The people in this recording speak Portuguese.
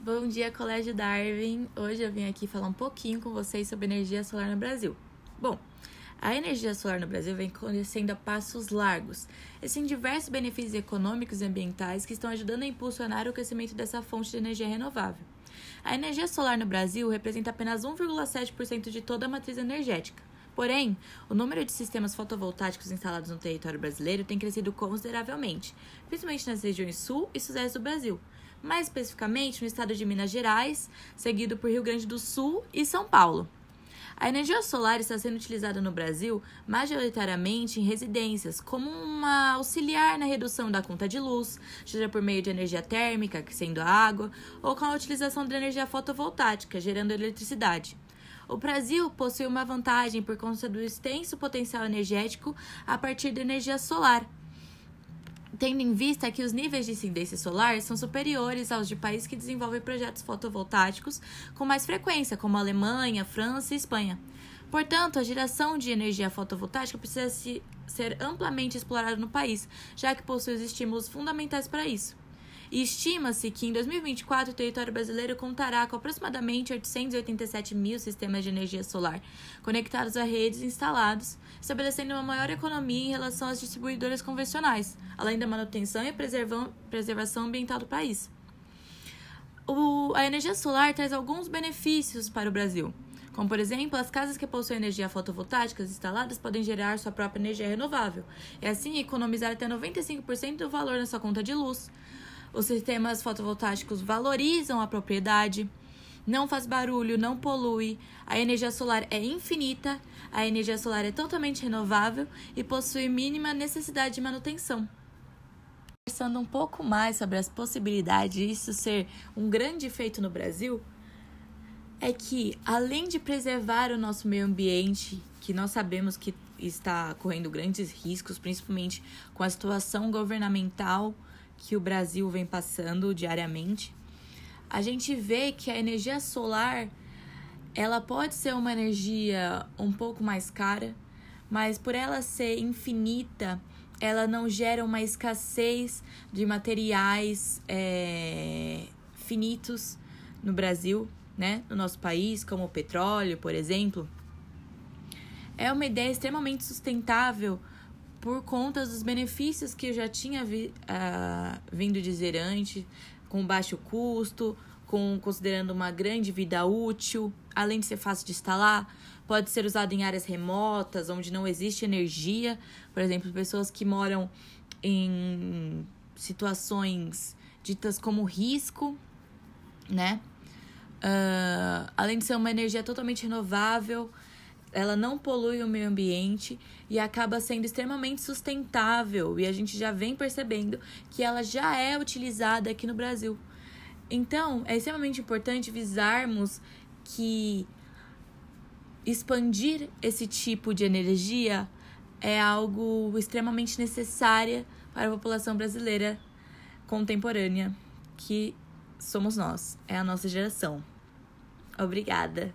Bom dia, Colégio Darwin. Hoje eu vim aqui falar um pouquinho com vocês sobre energia solar no Brasil. Bom, a energia solar no Brasil vem crescendo a passos largos. Existem diversos benefícios econômicos e ambientais que estão ajudando a impulsionar o crescimento dessa fonte de energia renovável. A energia solar no Brasil representa apenas 1,7% de toda a matriz energética. Porém, o número de sistemas fotovoltaicos instalados no território brasileiro tem crescido consideravelmente, principalmente nas regiões sul e sudeste do Brasil mais especificamente no estado de Minas Gerais, seguido por Rio Grande do Sul e São Paulo. A energia solar está sendo utilizada no Brasil majoritariamente em residências, como uma auxiliar na redução da conta de luz, seja por meio de energia térmica, sendo a água, ou com a utilização de energia fotovoltaica, gerando eletricidade. O Brasil possui uma vantagem por conta do extenso potencial energético a partir da energia solar, tendo em vista que os níveis de incidência solar são superiores aos de países que desenvolvem projetos fotovoltaicos com mais frequência, como a Alemanha, França e Espanha. Portanto, a geração de energia fotovoltaica precisa ser amplamente explorada no país, já que possui os estímulos fundamentais para isso. E estima-se que em 2024 o território brasileiro contará com aproximadamente 887 mil sistemas de energia solar conectados a redes instalados, estabelecendo uma maior economia em relação às distribuidoras convencionais, além da manutenção e preservação ambiental do país. O, a energia solar traz alguns benefícios para o Brasil. Como, por exemplo, as casas que possuem energia fotovoltaica instaladas podem gerar sua própria energia renovável e, assim, economizar até 95% do valor na sua conta de luz. Os sistemas fotovoltaicos valorizam a propriedade, não faz barulho, não polui, a energia solar é infinita, a energia solar é totalmente renovável e possui mínima necessidade de manutenção. Conversando um pouco mais sobre as possibilidades disso ser um grande feito no Brasil, é que além de preservar o nosso meio ambiente, que nós sabemos que está correndo grandes riscos, principalmente com a situação governamental que o Brasil vem passando diariamente, a gente vê que a energia solar ela pode ser uma energia um pouco mais cara, mas por ela ser infinita, ela não gera uma escassez de materiais é, finitos no Brasil, né? No nosso país, como o petróleo, por exemplo. É uma ideia extremamente sustentável por conta dos benefícios que eu já tinha vi, uh, vindo dizer antes, com baixo custo, com considerando uma grande vida útil, além de ser fácil de instalar, pode ser usado em áreas remotas, onde não existe energia, por exemplo, pessoas que moram em situações ditas como risco, né? Uh, além de ser uma energia totalmente renovável, ela não polui o meio ambiente e acaba sendo extremamente sustentável. E a gente já vem percebendo que ela já é utilizada aqui no Brasil. Então, é extremamente importante visarmos que expandir esse tipo de energia é algo extremamente necessário para a população brasileira contemporânea, que somos nós, é a nossa geração. Obrigada.